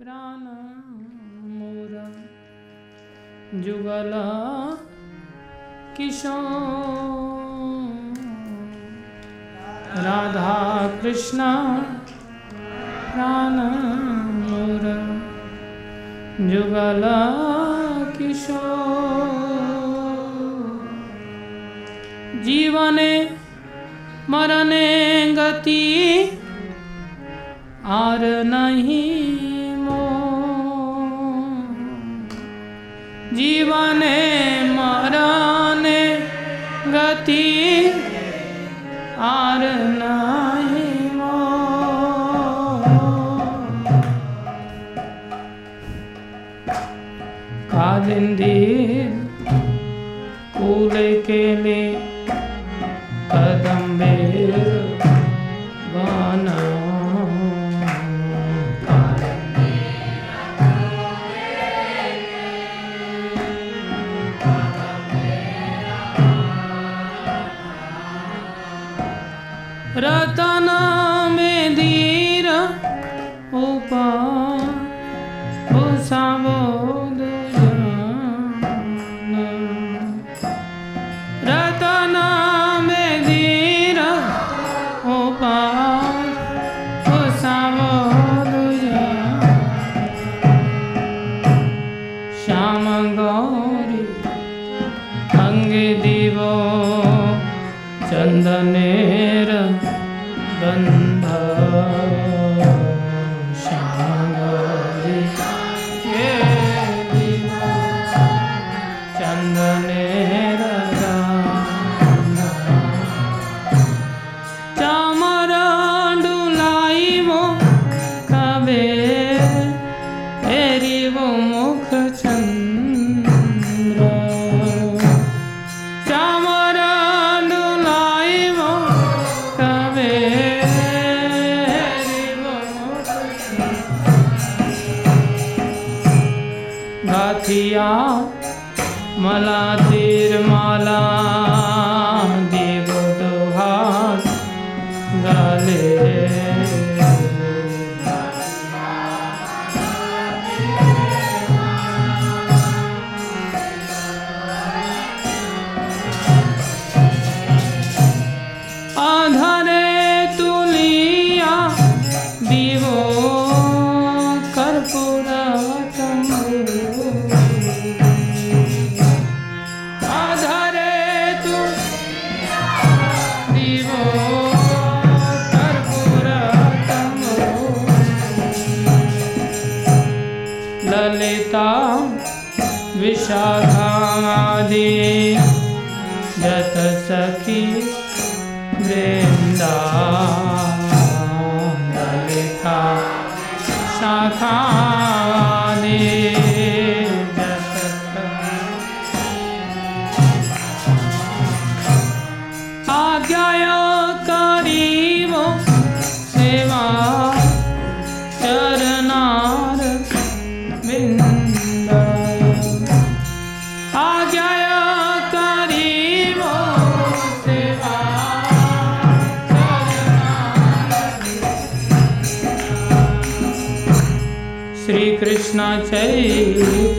प्राणमोरा जुगल किशोर। राधा कृष्ण। प्राण प्राणमोर जुगल किशो जीवने मरने गति। आर नहीं जीवने मरने गति आर नाही दी कूल के लिए दिव चन्दनेर मलार् माला देव दोहा ग शाखादि जत सखी वृंदा ललिता शाखा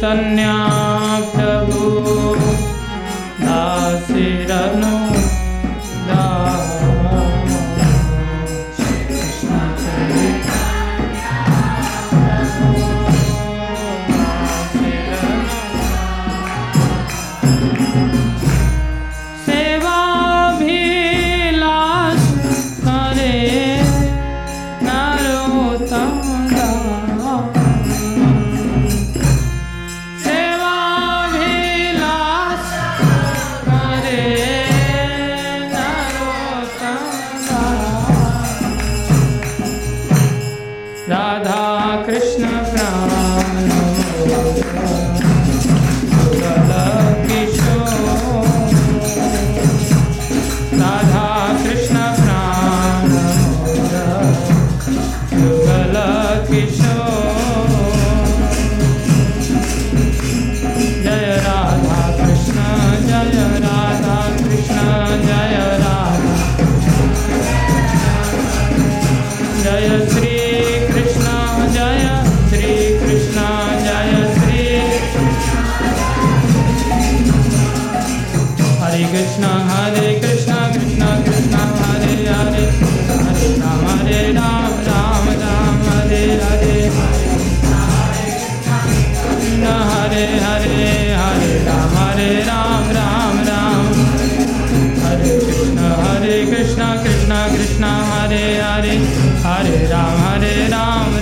तन्या प्रभो दासिरनु कृष्ण कृष्ण हरे हरे हरे राम हरे राम।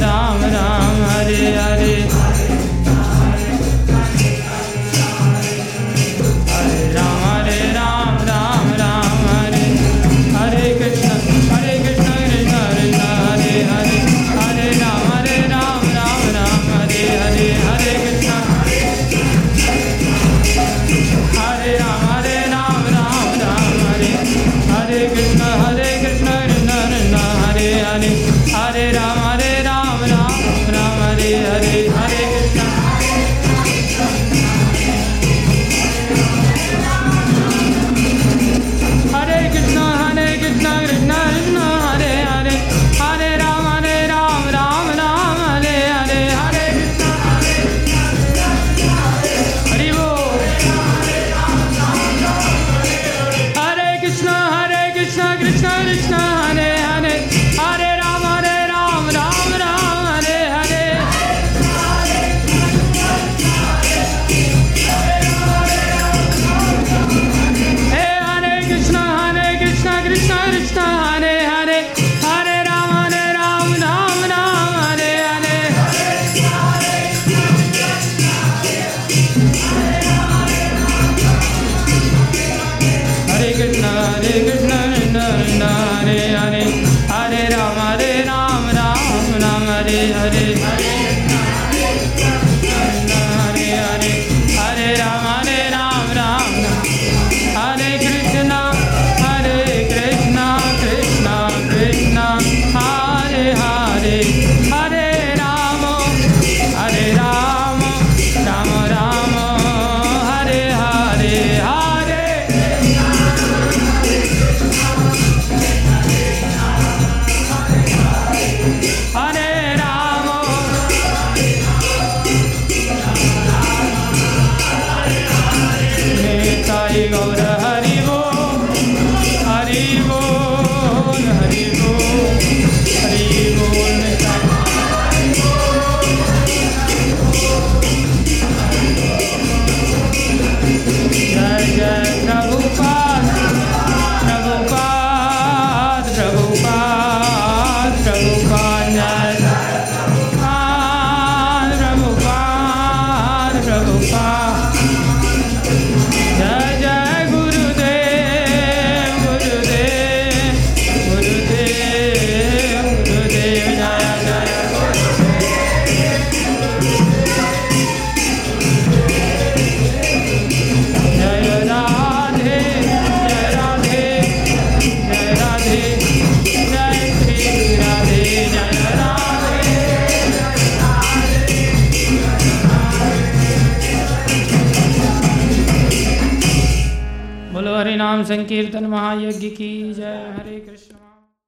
संकीर्तन महायज्ञ की जय। हरे कृष्ण।